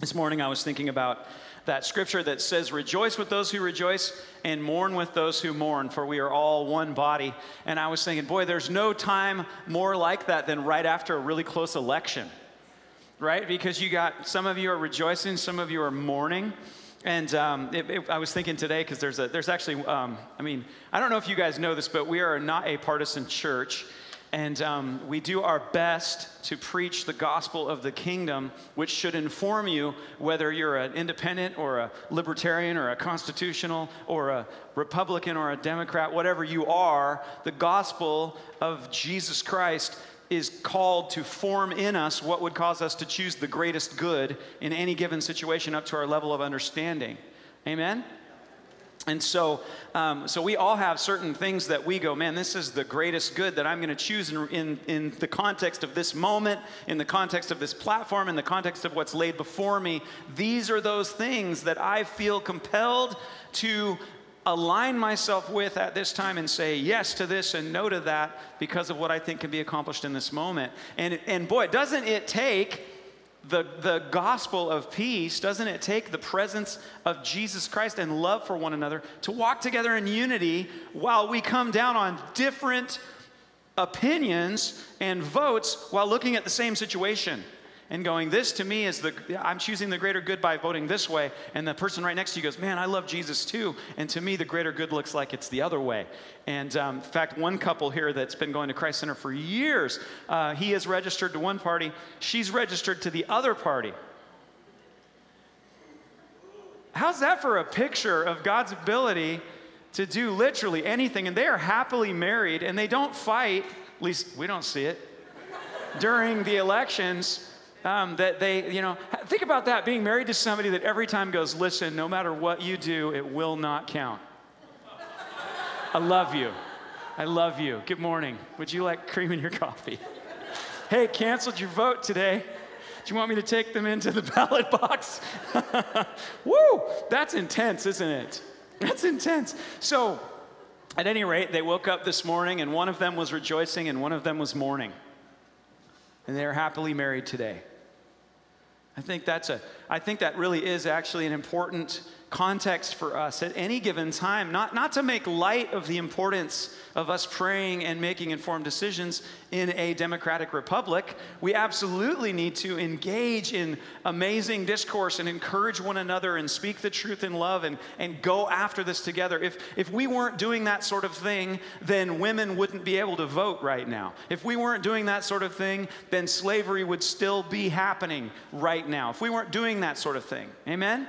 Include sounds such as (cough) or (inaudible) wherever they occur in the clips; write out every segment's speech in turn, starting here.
This morning I was thinking about that scripture that says, Rejoice with those who rejoice and mourn with those who mourn, for we are all one body. And I was thinking, boy, there's no time more like that than right after a really close election, right? Because you got some of you are rejoicing, some of you are mourning. And um, it, it, I was thinking today because there's a there's actually um, I mean I don't know if you guys know this, but we are not a partisan church, and um, we do our best to preach the gospel of the kingdom, which should inform you whether you're an independent or a libertarian or a constitutional or a Republican or a Democrat, whatever you are. The gospel of Jesus Christ is called to form in us what would cause us to choose the greatest good in any given situation up to our level of understanding. Amen? And so, um, so we all have certain things that we go, man, this is the greatest good that I'm going to choose in, in, in the context of this moment, in the context of this platform, in the context of what's laid before me. These are those things that I feel compelled to align myself with at this time and say yes to this and no to that because of what I think can be accomplished in this moment. And, and boy, doesn't it take the, the gospel of peace, doesn't it take the presence of Jesus Christ and love for one another to walk together in unity while we come down on different opinions and votes while looking at the same situation? And going, This to me is the, I'm choosing the greater good by voting this way. And the person right next to you goes, Man, I love Jesus too. And to me, the greater good looks like it's the other way. And um, in fact, one couple here that's been going to Christ Center for years, uh, he is registered to one party, she's registered to the other party. How's that for a picture of God's ability to do literally anything? And they are happily married and they don't fight, at least we don't see it, during the elections um, that they, you know, think about that being married to somebody that every time goes, listen, no matter what you do, it will not count. I love you. I love you. Good morning. Would you like cream in your coffee? hey, canceled your vote today. Do you want me to take them into the (laughs) ballot box? (laughs) Woo! That's intense, isn't it? That's intense. So, at any rate, they woke up this morning and one of them was rejoicing and one of them was mourning. And they're happily married today. I think that's a I think that really is actually an important context for us at any given time, not, not to make light of the importance of us praying and making informed decisions in a democratic republic. We absolutely need to engage in amazing discourse and encourage one another and speak the truth in love and, and go after this together. If, if we weren't doing that sort of thing, then women wouldn't be able to vote right now. If we weren't doing that sort of thing, then slavery would still be happening right now. If we weren't doing that sort of thing. Amen?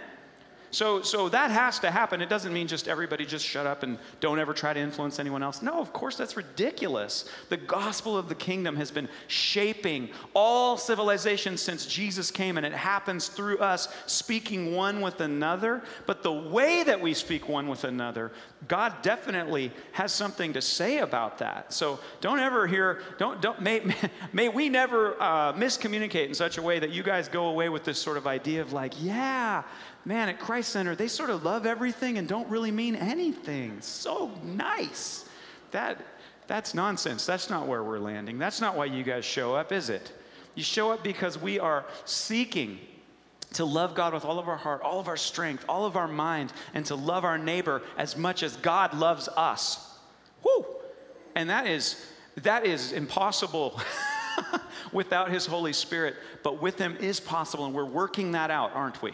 So, so that has to happen. It doesn't mean just everybody just shut up and don't ever try to influence anyone else. No, of course, that's ridiculous. The gospel of the kingdom has been shaping all civilization since Jesus came, and it happens through us speaking one with another. But the way that we speak one with another, God definitely has something to say about that. So don't ever hear, don't, don't, may, (laughs) may we never uh, miscommunicate in such a way that you guys go away with this sort of idea of like, yeah, man, at Christ Center, they sort of love everything and don't really mean anything. So nice. That, that's nonsense. That's not where we're landing. That's not why you guys show up, is it? You show up because we are seeking to love God with all of our heart, all of our strength, all of our mind, and to love our neighbor as much as God loves us. Whoo! And that is that is impossible (laughs) without his Holy Spirit, but with him is possible, and we're working that out, aren't we?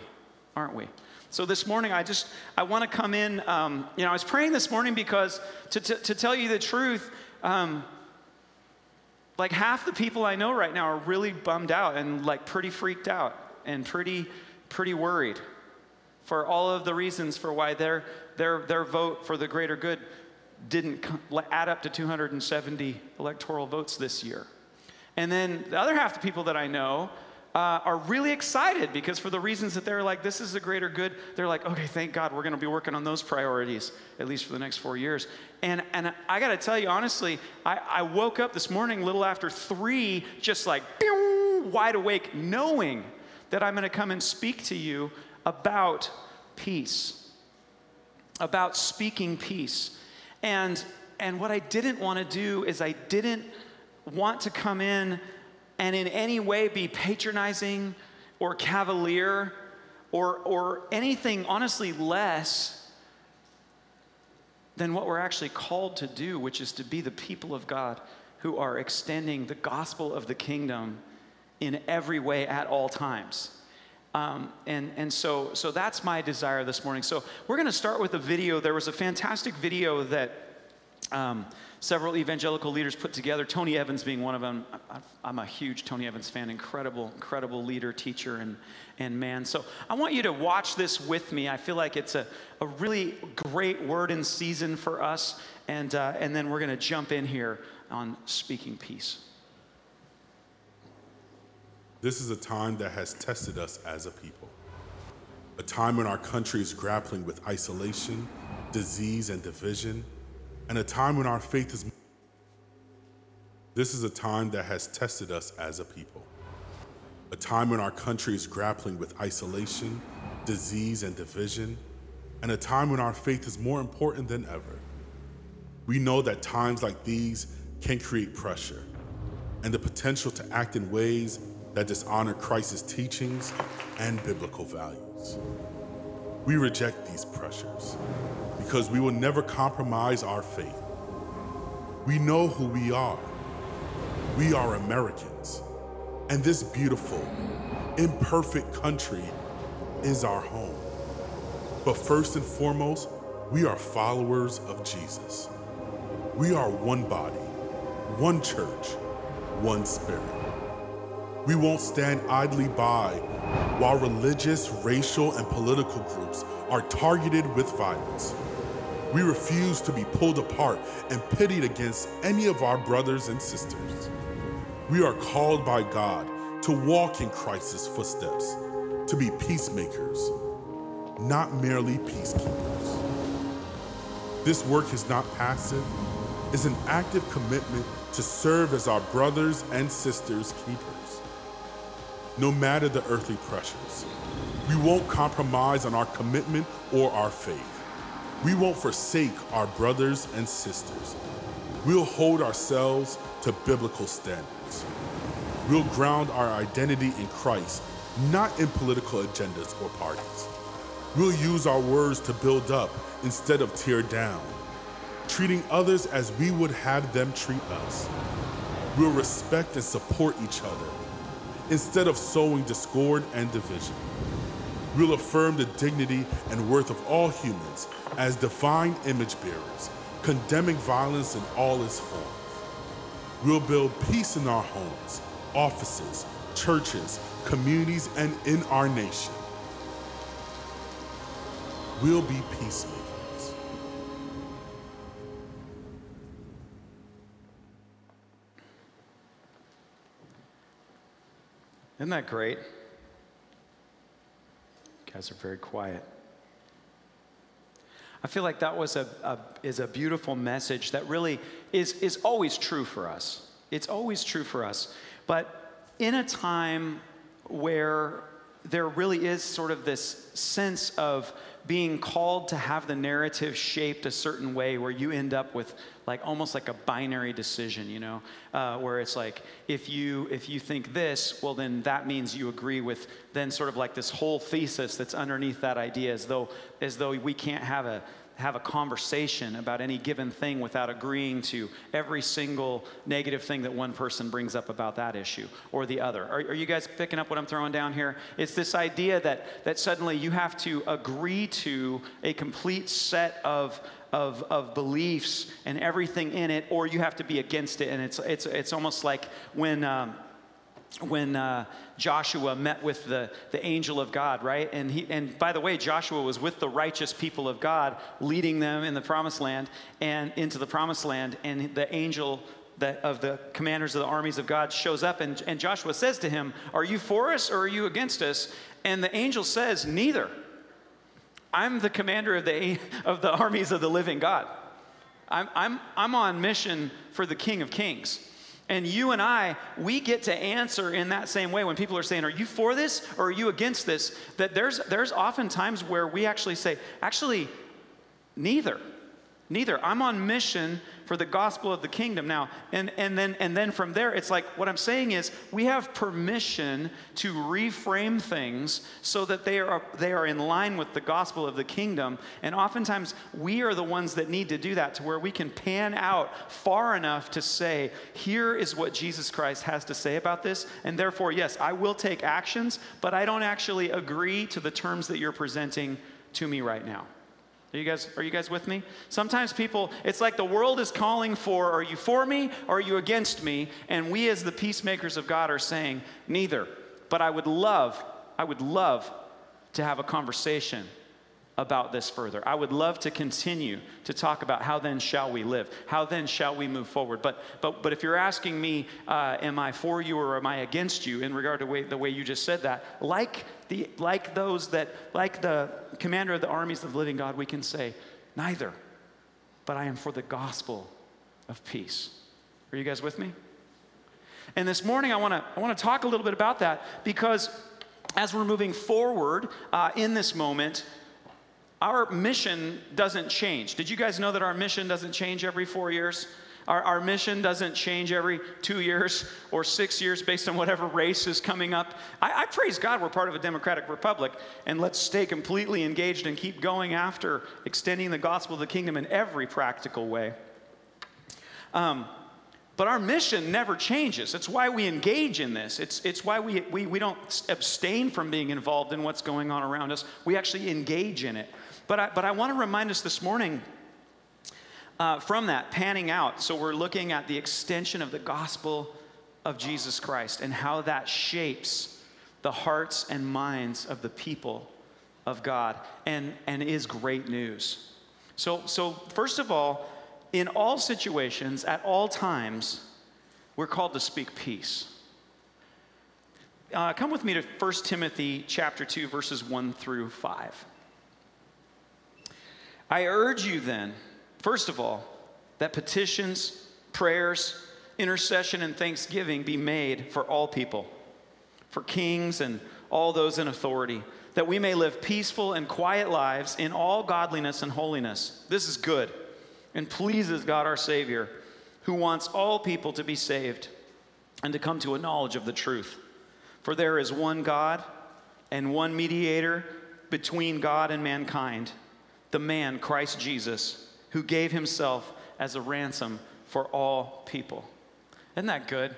Aren't we? So this morning, I just I want to come in. Um, you know, I was praying this morning because to, to, to tell you the truth, um, like half the people I know right now are really bummed out and like pretty freaked out and pretty pretty worried for all of the reasons for why their their their vote for the greater good didn't add up to 270 electoral votes this year. And then the other half the people that I know uh, are really excited because for the reasons that they're like, this is a greater good, they're like, okay, thank God we're going to be working on those priorities, at least for the next four years. And, and I got to tell you, honestly, I, I woke up this morning a little after three, just like wide awake, knowing that I'm going to come and speak to you about peace, about speaking peace. And, and what I didn't want to do is I didn't want to come in and in any way be patronizing or cavalier or, or anything honestly less than what we're actually called to do, which is to be the people of God who are extending the gospel of the kingdom in every way at all times. Um, and and so, so that's my desire this morning. So we're going to start with a video. There was a fantastic video that um, several evangelical leaders put together, Tony Evans being one of them. I'm a huge Tony Evans fan, incredible, incredible leader, teacher, and, and man. So I want you to watch this with me. I feel like it's a, a really great word in season for us. And, uh, and then we're going to jump in here on speaking peace. This is a time that has tested us as a people. A time when our country is grappling with isolation, disease, and division, and a time when our faith is. This is a time that has tested us as a people. A time when our country is grappling with isolation, disease, and division, and a time when our faith is more important than ever. We know that times like these can create pressure and the potential to act in ways that dishonor Christ's teachings and biblical values. We reject these pressures because we will never compromise our faith. We know who we are. We are Americans, and this beautiful, imperfect country is our home. But first and foremost, we are followers of Jesus. We are one body, one church, one spirit. We won't stand idly by while religious, racial, and political groups are targeted with violence. We refuse to be pulled apart and pitted against any of our brothers and sisters. We are called by God to walk in Christ's footsteps, to be peacemakers, not merely peacekeepers. This work is not passive, it's an active commitment to serve as our brothers and sisters' keepers no matter the earthly pressures. We won't compromise on our commitment or our faith. We won't forsake our brothers and sisters. We'll hold ourselves to biblical standards. We'll ground our identity in Christ, not in political agendas or parties. We'll use our words to build up instead of tear down, treating others as we would have them treat us. We'll respect and support each other instead of sowing discord and division. We'll affirm the dignity and worth of all humans as divine image bearers, condemning violence in all its forms. We'll build peace in our homes, offices, churches, communities, and in our nation. We'll be peacemakers. Isn't that great? You guys are very quiet. I feel like that was a, a, is a beautiful message that really is, is always true for us. It's always true for us. But in a time where there really is sort of this sense of being called to have the narrative shaped a certain way where you end up with like almost like a binary decision you know? Uh, where it's like if you if you think this well then that means you agree with then sort of like this whole thesis that's underneath that idea as though as though we can't have a have a conversation about any given thing without agreeing to every single negative thing that one person brings up about that issue or the other. Are, are, you guys picking up what I'm throwing down here? It's this idea that, that suddenly you have to agree to a complete set of, of, of beliefs and everything in it, or you have to be against it. And it's, it's, it's almost like when. Um, when uh, Joshua met with the, the angel of God, right? And, he, and by the way, Joshua was with the righteous people of God, leading them in the promised land and into the promised land. And the angel that, of the commanders of the armies of God shows up, and, and Joshua says to him, Are you for us or are you against us? And the angel says, Neither. I'm the commander of the, (laughs) of the armies of the living God. I'm, I'm, I'm on mission for the King of Kings. And you and I, we get to answer in that same way when people are saying, Are you for this or are you against this? That there's, there's often times where we actually say, Actually, neither. Neither. I'm on mission for the gospel of the kingdom now. And, and, then, and then from there, it's like what I'm saying is we have permission to reframe things so that they are, they are in line with the gospel of the kingdom. And oftentimes, we are the ones that need to do that to where we can pan out far enough to say, here is what Jesus Christ has to say about this. And therefore, yes, I will take actions, but I don't actually agree to the terms that you're presenting to me right now. Are you guys are you guys with me? Sometimes people it's like the world is calling for are you for me or are you against me? And we as the peacemakers of God are saying neither. But I would love I would love to have a conversation about this further. I would love to continue to talk about how then shall we live? How then shall we move forward? But, but, but if you're asking me, uh, am I for you or am I against you in regard to way, the way you just said that, like, the, like those that, like the commander of the armies of the living God, we can say, neither, but I am for the gospel of peace. Are you guys with me? And this morning, I want to I want to talk a little bit about that because as we're moving forward uh, in this moment, our mission doesn't change. Did you guys know that our mission doesn't change every four years? Our, our mission doesn't change every two years or six years based on whatever race is coming up. I, I praise God we're part of a democratic republic, and let's stay completely engaged and keep going after extending the gospel of the kingdom in every practical way. Um, but our mission never changes. It's why we engage in this. It's, it's why we, we, we don't abstain from being involved in what's going on around us. We actually engage in it. But I, but I want to remind us this morning uh, from that, panning out. So we're looking at the extension of the gospel of Jesus Christ and how that shapes the hearts and minds of the people of God and, and is great news. So, so, first of all, in all situations, at all times, we're called to speak peace. Uh, come with me to 1 Timothy chapter 2, verses 1 through 5. I urge you then, first of all, that petitions, prayers, intercession, and thanksgiving be made for all people, for kings and all those in authority, that we may live peaceful and quiet lives in all godliness and holiness. This is good and pleases God our Savior, who wants all people to be saved and to come to a knowledge of the truth. For there is one God and one mediator between God and mankind the man, Christ Jesus, who gave himself as a ransom for all people. Isn't that good?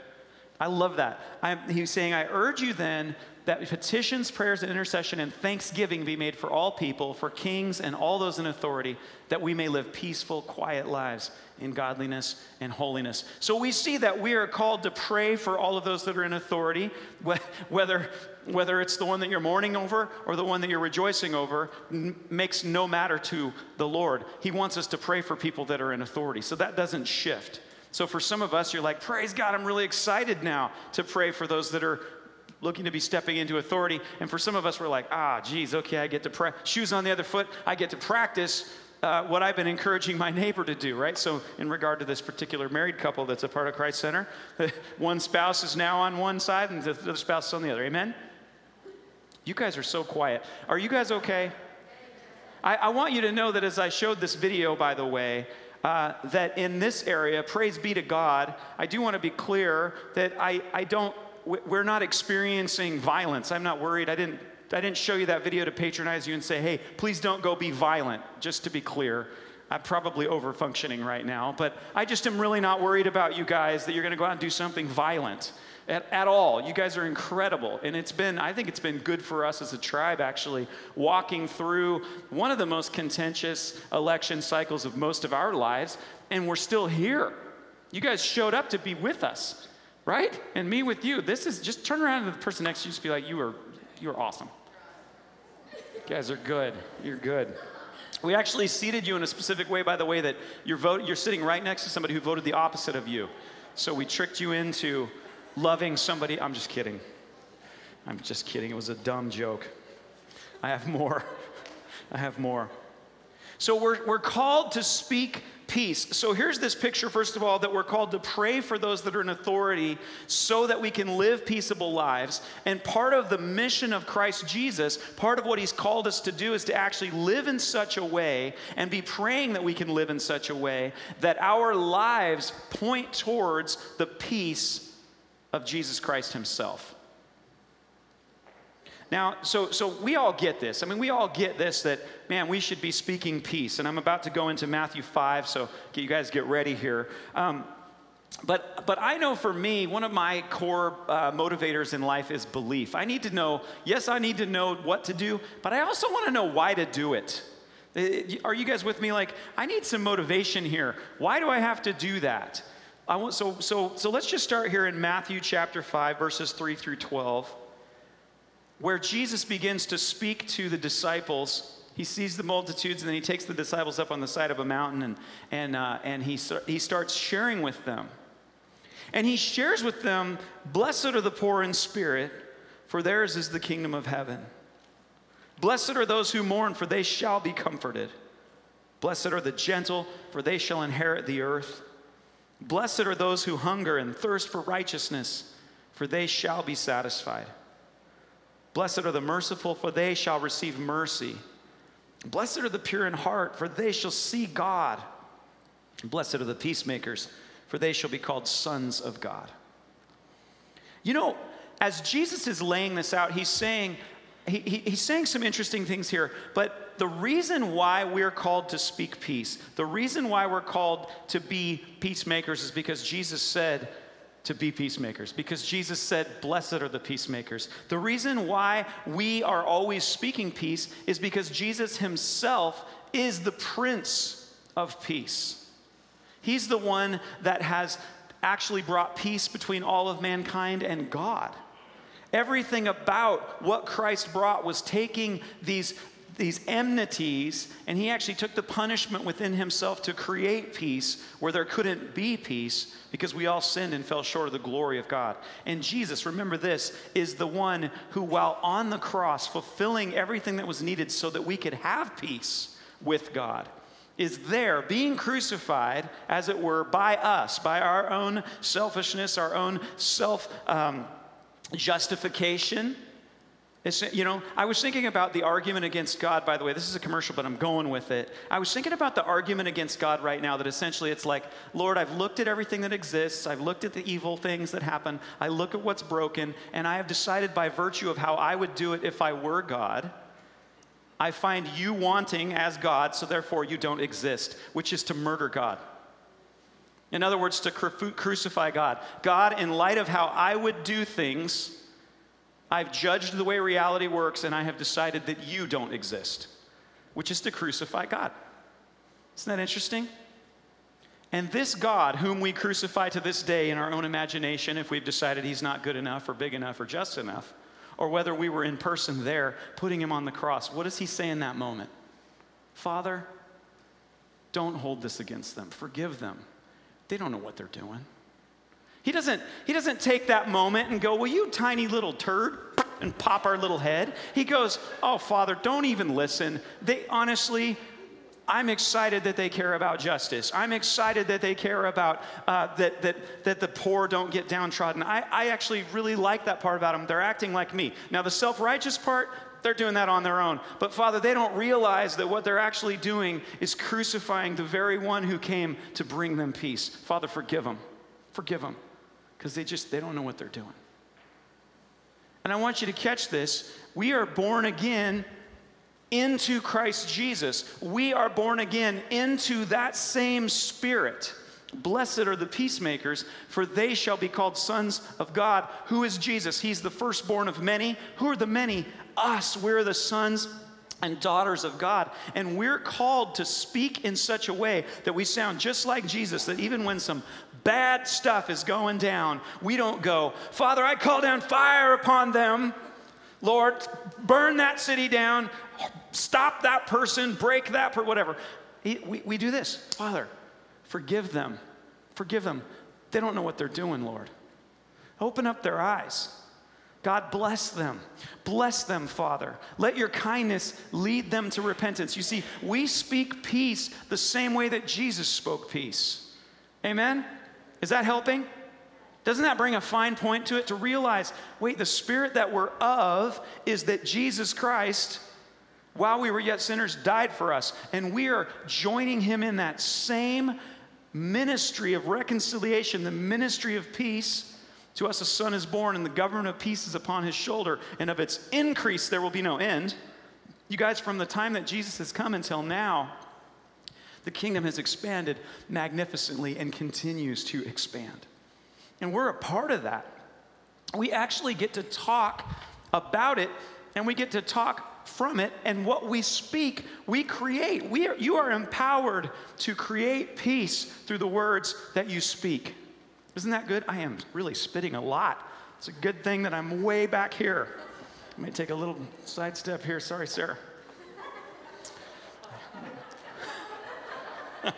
I love that. I'm, he's saying, I urge you then that petitions, prayers, and intercession and thanksgiving be made for all people, for kings and all those in authority, that we may live peaceful, quiet lives in godliness and holiness. So we see that we are called to pray for all of those that are in authority, whether, whether it's the one that you're mourning over or the one that you're rejoicing over, makes no matter to the Lord. He wants us to pray for people that are in authority. So that doesn't shift. So for some of us, you're like, praise God, I'm really excited now to pray for those that are looking to be stepping into authority. And for some of us, we're like, ah, geez, okay, I get to. Shoes on the other foot, I get to practice uh, what I've been encouraging my neighbor to do, right? So, in regard to this particular married couple that's a part of Christ Center, (laughs) one spouse is now on one side and the other spouse is on the other. Amen? You guys are so quiet. Are you guys okay? I, I want you to know that as I showed this video, by the way, uh, that in this area, praise be to God, I do want to be clear that I, I don't, we're not experiencing violence. I'm not worried. I didn't I didn't show you that video to patronize you and say, hey, please don't go be violent, just to be clear. I'm probably over functioning right now, but I just am really not worried about you guys that you're gonna go out and do something violent at, at all. You guys are incredible. And it's been, I think it's been good for us as a tribe actually, walking through one of the most contentious election cycles of most of our lives, and we're still here. You guys showed up to be with us, right? And me with you. This is just turn around to the person next to you just be like, you are, you are awesome. You guys are good. You're good. We actually seated you in a specific way, by the way, that you're, vote, you're sitting right next to somebody who voted the opposite of you. So we tricked you into loving somebody. I'm just kidding. I'm just kidding. It was a dumb joke. I have more. (laughs) I have more. So we're, we're called to speak peace. So here's this picture, first of all, that we're called to pray for those that are in authority so that we can live peaceable lives. And part of the mission of Christ Jesus, part of what he's called us to do is to actually live in such a way and be praying that we can live in such a way that our lives point towards the peace of Jesus Christ himself. Now, so, so we all get this. I mean, we all get this that, man, we should be speaking peace. And I'm about to go into Matthew 5, so you guys get ready here. Um, but, but I know for me, one of my core uh, motivators in life is belief. I need to know, yes, I need to know what to do, but I also want to know why to do it. Uh, are you guys with me? Like, I need some motivation here. Why do I have to do that? I want, so, so, so let's just start here in Matthew chapter 5, verses 3 through 12 where Jesus begins to speak to the disciples. He sees the multitudes and then he takes the disciples up on the side of a mountain and, and, uh, and he, he starts sharing with them. And he shares with them, Blessed are the poor in spirit, for theirs is the kingdom of heaven. Blessed are those who mourn, for they shall be comforted. Blessed are the gentle, for they shall inherit the earth. Blessed are those who hunger and thirst for righteousness, for they shall be satisfied. Blessed are the merciful, for they shall receive mercy. Blessed are the pure in heart, for they shall see God. Blessed are the peacemakers, for they shall be called sons of God. You know, as Jesus is laying this out, he's saying, he, he, he's saying some interesting things here, but the reason why we're called to speak peace, the reason why we're called to be peacemakers is because Jesus said, to be peacemakers because Jesus said, Blessed are the peacemakers. The reason why we are always speaking peace is because Jesus himself is the Prince of Peace. He's the one that has actually brought peace between all of mankind and God. Everything about what Christ brought was taking these these enmities, and he actually took the punishment within himself to create peace where there couldn't be peace because we all sinned and fell short of the glory of God. And Jesus, remember this, is the one who, while on the cross, fulfilling everything that was needed so that we could have peace with God, is there being crucified, as it were, by us, by our own selfishness, our own self um, justification it's, you know, I was thinking about the argument against God, by the way. This is a commercial, but I'm going with it. I was thinking about the argument against God right now that essentially it's like, Lord, I've looked at everything that exists, I've looked at the evil things that happen, I look at what's broken, and I have decided by virtue of how I would do it if I were God. I find you wanting as God, so therefore you don't exist, which is to murder God. In other words, to cru- crucify God. God, in light of how I would do things, I've judged the way reality works and I have decided that you don't exist, which is to crucify God. Isn't that interesting? And this God, whom we crucify to this day in our own imagination, if we've decided he's not good enough or big enough or just enough, or whether we were in person there putting him on the cross, what does he say in that moment? Father, don't hold this against them. Forgive them. They don't know what they're doing. He doesn't, he doesn't take that moment and go, Well, you tiny little turd, and pop our little head. He goes, Oh, Father, don't even listen. They honestly, I'm excited that they care about justice. I'm excited that they care about uh, that, that, that the poor don't get downtrodden. I, I actually really like that part about them. They're acting like me. Now, the self righteous part, they're doing that on their own. But Father, they don't realize that what they're actually doing is crucifying the very one who came to bring them peace. Father, forgive them. Forgive them because they just they don't know what they're doing. And I want you to catch this. We are born again into Christ Jesus. We are born again into that same spirit. Blessed are the peacemakers, for they shall be called sons of God. Who is Jesus? He's the firstborn of many. Who are the many? Us. We're the sons and daughters of God. And we're called to speak in such a way that we sound just like Jesus, that even when some bad stuff is going down, we don't go, Father, I call down fire upon them. Lord, burn that city down, stop that person, break that, per- whatever. We, we do this Father, forgive them, forgive them. They don't know what they're doing, Lord. Open up their eyes. God, bless them. Bless them, Father. Let your kindness lead them to repentance. You see, we speak peace the same way that Jesus spoke peace. Amen? Is that helping? Doesn't that bring a fine point to it to realize wait, the spirit that we're of is that Jesus Christ, while we were yet sinners, died for us. And we are joining him in that same ministry of reconciliation, the ministry of peace. To us a son is born, and the government of peace is upon his shoulder, and of its increase there will be no end. You guys, from the time that Jesus has come until now, the kingdom has expanded magnificently and continues to expand. And we're a part of that. We actually get to talk about it and we get to talk from it. And what we speak, we create. We are, you are empowered to create peace through the words that you speak. Isn't that good? I am really spitting a lot. It's a good thing that I'm way back here. I may take a little sidestep here. Sorry, Sarah. (laughs)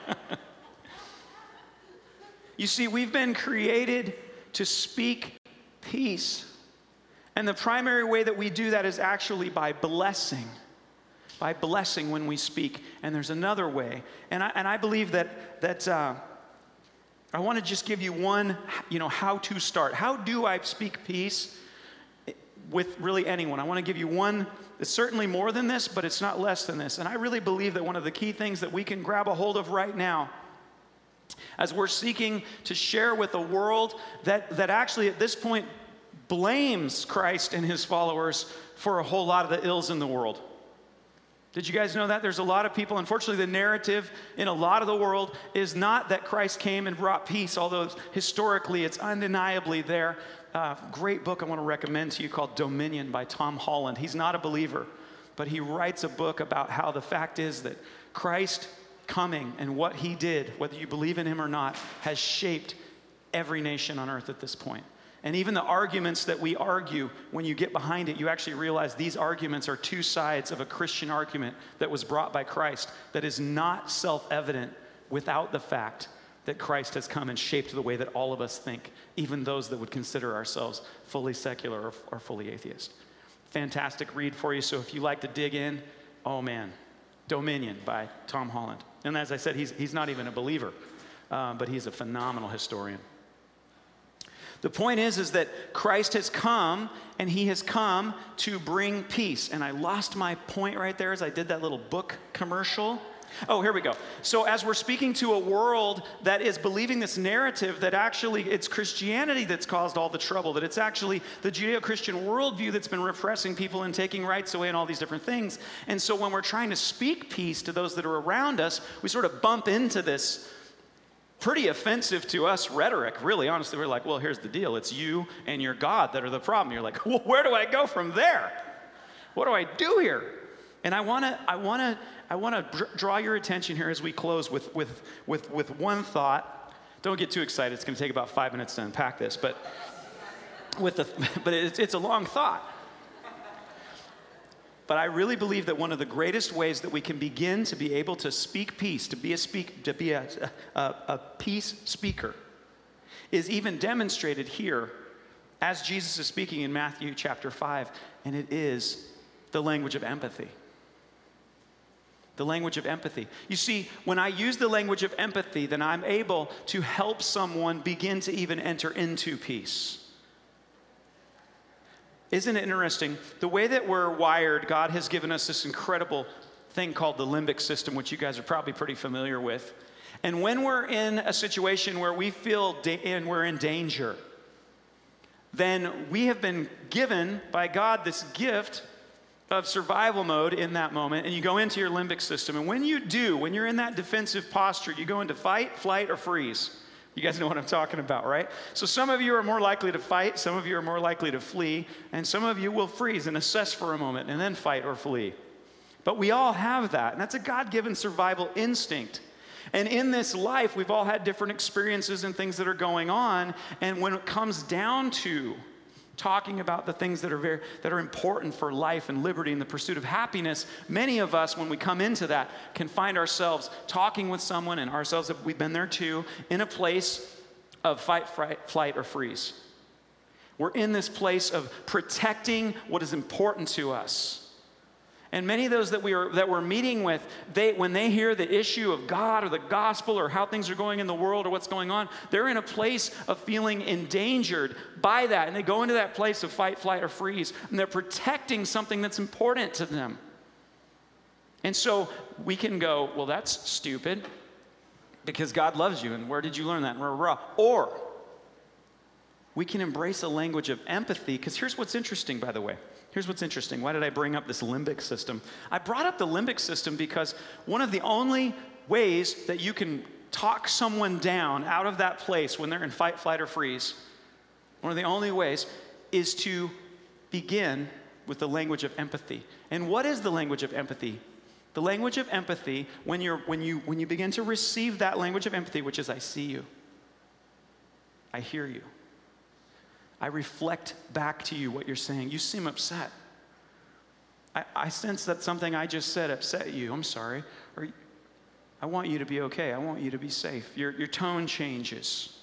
You see, we've been created to speak peace. And the primary way that we do that is actually by blessing. By blessing when we speak. And there's another way. And I, and I believe that, that uh, I want to just give you one, you know, how to start. How do I speak peace with really anyone? I want to give you one, it's certainly more than this, but it's not less than this. And I really believe that one of the key things that we can grab a hold of right now as we're seeking to share with a world that, that actually at this point blames Christ and his followers for a whole lot of the ills in the world. Did you guys know that? There's a lot of people, unfortunately, the narrative in a lot of the world is not that Christ came and brought peace, although historically it's undeniably there. Uh, great book I want to recommend to you called Dominion by Tom Holland. He's not a believer, but he writes a book about how the fact is that Christ coming and what he did, whether you believe in him or not, has shaped every nation on earth at this point. And even the arguments that we argue, when you get behind it, you actually realize these arguments are two sides of a Christian argument that was brought by Christ that is not self evident without the fact that Christ has come and shaped the way that all of us think, even those that would consider ourselves fully secular or, or fully atheist. Fantastic read for you. So if you like to dig in, oh man, Dominion by Tom Holland. And as I said, he's, he's not even a believer, uh, but he's a phenomenal historian. The point is, is that Christ has come and he has come to bring peace. And I lost my point right there as I did that little book commercial. Oh, here we go. So, as we're speaking to a world that is believing this narrative that actually it's Christianity that's caused all the trouble, that it's actually the Judeo Christian worldview that's been repressing people and taking rights away and all these different things. And so, when we're trying to speak peace to those that are around us, we sort of bump into this pretty offensive to us rhetoric, really, honestly. We're like, well, here's the deal it's you and your God that are the problem. You're like, (laughs) well, where do I go from there? What do I do here? And I wanna, I wanna, I wanna dr- draw your attention here as we close with, with, with, with one thought. Don't get too excited, it's gonna take about five minutes to unpack this, but, with the, (laughs) but it's, it's a long thought. But I really believe that one of the greatest ways that we can begin to be able to speak peace, to be a, speak, to be a, a, a peace speaker, is even demonstrated here as Jesus is speaking in Matthew chapter 5, and it is the language of empathy the language of empathy. You see, when I use the language of empathy, then I'm able to help someone begin to even enter into peace. Isn't it interesting? The way that we're wired, God has given us this incredible thing called the limbic system, which you guys are probably pretty familiar with. And when we're in a situation where we feel da- and we're in danger, then we have been given by God this gift of survival mode in that moment and you go into your limbic system. And when you do, when you're in that defensive posture, you go into fight, flight, or freeze. You guys know what I'm talking about, right? So some of you are more likely to fight, some of you are more likely to flee, and some of you will freeze and assess for a moment and then fight or flee. But we all have that, and that's a God given survival instinct. And in this life, we've all had different experiences and things that are going on. And when it comes down to talking about the things that are very that are important for life and liberty and the pursuit of happiness many of us when we come into that can find ourselves talking with someone and ourselves we've been there too in a place of fight fright, flight or freeze We're in this place of protecting what is important to us. And many of those that, we are, that we're meeting with, they, when they hear the issue of God or the gospel or how things are going in the world or what's going on, they're in a place of feeling endangered by that. And they go into that place of fight, flight, or freeze. And they're protecting something that's important to them. And so we can go, well, that's stupid because God loves you. And where did you learn that? Or we can embrace a language of empathy, because here's what's interesting, by the way. Here's what's interesting. Why did I bring up this limbic system? I brought up the limbic system because one of the only ways that you can talk someone down out of that place when they're in fight, flight, or freeze, one of the only ways is to begin with the language of empathy. And what is the language of empathy? The language of empathy, when, you're, when, you, when you begin to receive that language of empathy, which is I see you, I hear you, I reflect back to you what you're saying. You seem upset. I, I sense that something I just said upset you. I'm sorry. Or I want you to be okay. I want you to be safe. Your, your tone changes.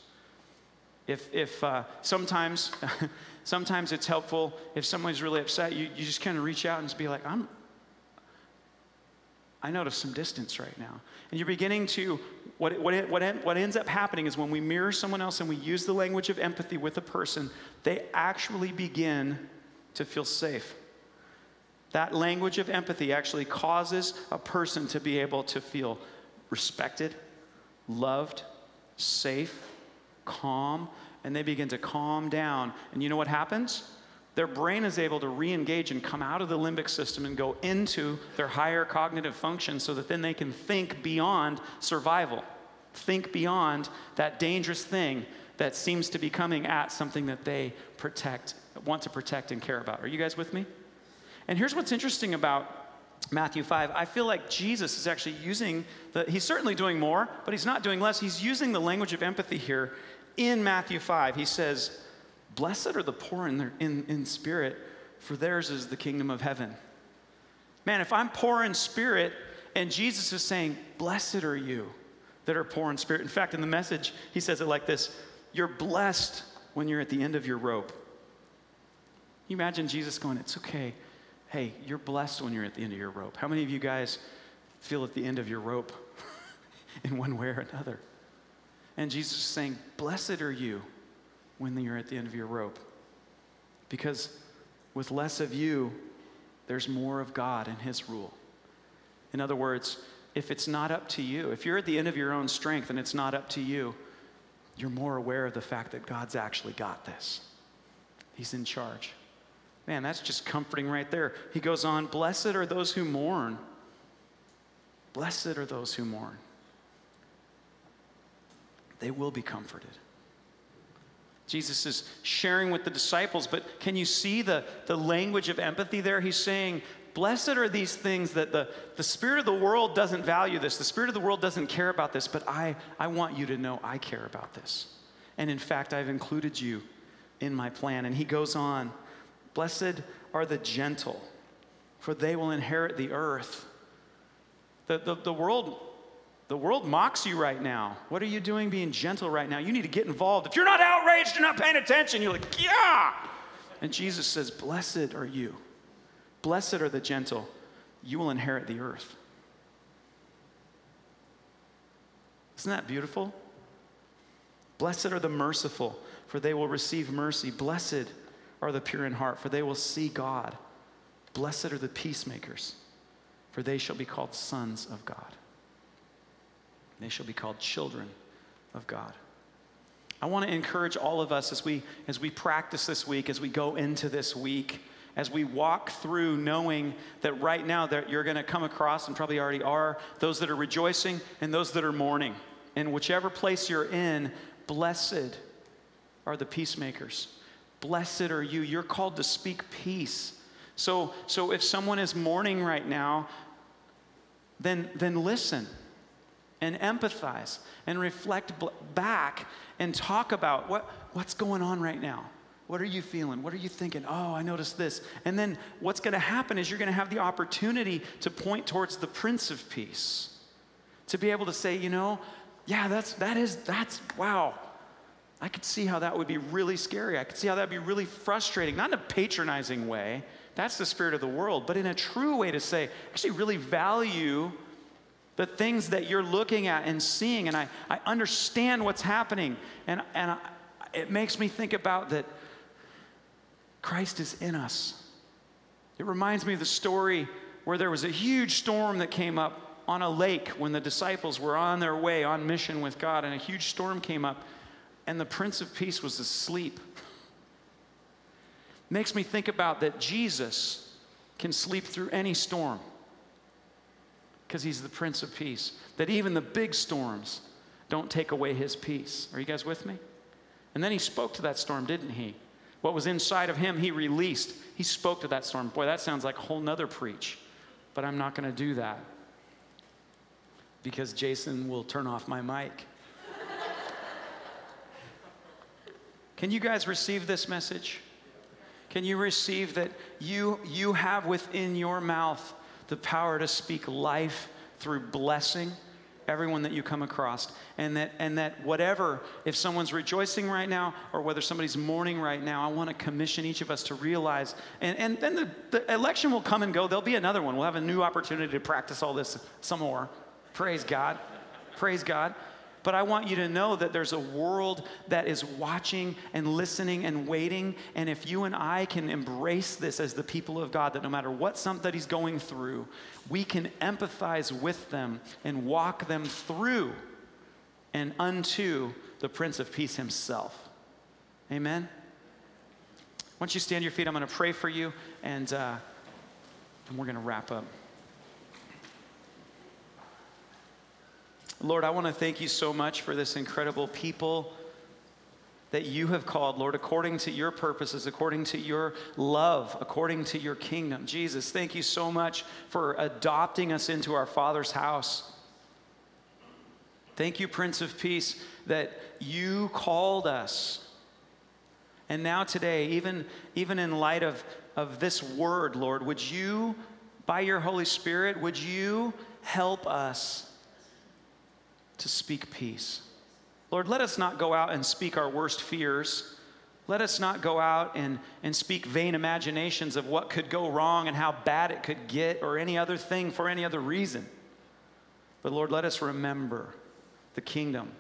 If, if uh, sometimes, (laughs) sometimes it's helpful if someone's really upset, you, you just kind of reach out and just be like, I'm, I notice some distance right now. And you're beginning to, what, what, what, what ends up happening is when we mirror someone else and we use the language of empathy with a person, they actually begin to feel safe. That language of empathy actually causes a person to be able to feel respected, loved, safe, calm, and they begin to calm down. And you know what happens? Their brain is able to re engage and come out of the limbic system and go into their higher cognitive function so that then they can think beyond survival, think beyond that dangerous thing that seems to be coming at something that they protect, want to protect and care about. Are you guys with me? And here's what's interesting about Matthew 5, I feel like Jesus is actually using the, he's certainly doing more, but he's not doing less. He's using the language of empathy here in Matthew 5. He says, Blessed are the poor in, their, in, in spirit, for theirs is the kingdom of heaven. Man, if I'm poor in spirit and Jesus is saying, Blessed are you that are poor in spirit. In fact, in the message, he says it like this You're blessed when you're at the end of your rope. You imagine Jesus going, It's okay. Hey, you're blessed when you're at the end of your rope. How many of you guys feel at the end of your rope (laughs) in one way or another? And Jesus is saying, Blessed are you when you're at the end of your rope. Because with less of you, there's more of God and His rule. In other words, if it's not up to you, if you're at the end of your own strength and it's not up to you, you're more aware of the fact that God's actually got this. He's in charge. Man, that's just comforting right there. He goes on, Blessed are those who mourn. Blessed are those who mourn. They will be comforted. Jesus is sharing with the disciples, but can you see the, the language of empathy there? He's saying, Blessed are these things that the, the spirit of the world doesn't value this. The spirit of the world doesn't care about this, but I, I want you to know I care about this. And in fact, I've included you in my plan. And he goes on Blessed are the gentle, for they will inherit the earth. The, the, the world the world mocks you right now. What are you doing being gentle right now? You need to get involved. If you're not outraged, you're not paying attention. You're like, yeah. And Jesus says, Blessed are you. Blessed are the gentle. You will inherit the earth. Isn't that beautiful? Blessed are the merciful, for they will receive mercy. Blessed are the pure in heart, for they will see God. Blessed are the peacemakers, for they shall be called sons of God. They shall be called children of God. I want to encourage all of us as we, as we practice this week, as we go into this week, as we walk through knowing that right now that you're going to come across and probably already are those that are rejoicing and those that are mourning. And whichever place you're in, blessed are the peacemakers. Blessed are you. You're called to speak peace. So, so if someone is mourning right now, then, then listen and empathize and reflect back and talk about what, what's going on right now. What are you feeling? What are you thinking? Oh, I noticed this. And then what's going to happen is you're going to have the opportunity to point towards the Prince of Peace. To be able to say, you know, yeah, that's, that is, that's, wow. I could see how that would be really scary. I could see how that would be really frustrating, not in a patronizing way. That's the spirit of the world, but in a true way to say, actually, really value the things that you're looking at and seeing, and I, I understand what's happening. And, and I, it makes me think about that Christ is in us. It reminds me of the story where there was a huge storm that came up on a lake when the disciples were on their way on mission with God, and a huge storm came up, and the Prince of Peace was asleep. Makes me think about that Jesus can sleep through any storm because he's the Prince of Peace, that even the big storms don't take away his peace. Are you guys with me? And then he spoke to that storm, didn't he? What was inside of him, he released. He spoke to that storm. Boy, that sounds like a whole nother preach, but I'm not going to do that because Jason will turn off my mic. (laughs) Can you guys receive this message? Can you receive that you, you have within your mouth the power to speak life through blessing everyone that you come across? And that, and that whatever, if someone's rejoicing right now or whether somebody's mourning right now, I want to commission each of us to realize. And, and then the, the election will come and go. There'll be another one. We'll have a new opportunity to practice all this some more. Praise God. Praise God. But I want you to know that there's a world that is watching and listening and waiting. And if you and I can embrace this as the people of God, that no matter what somebody's going through, we can empathize with them and walk them through and unto the Prince of Peace himself. Amen? Once you stand your feet, I'm going to pray for you, and, uh, and we're going to wrap up. Lord, I want to thank you so much for this incredible people that you have called, Lord, according to your purposes, according to your love, according to your kingdom. Jesus, thank you so much for adopting us into our Father's house. Thank you, Prince of Peace, that you called us. And now, today, even, even in light of, of this word, Lord, would you, by your Holy Spirit, would you help us to speak peace. Lord, let us not go out and speak our worst fears. Let us not go out and, and speak vain imaginations of what could go wrong and how bad it could get or any other thing for any other reason. But Lord, let us remember the kingdom,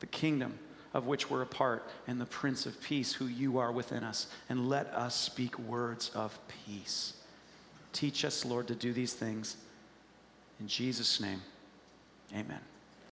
the kingdom of which we're a part, and the Prince of Peace, who you are within us. And let us speak words of peace. Teach us, Lord, to do these things. In Jesus' name, amen.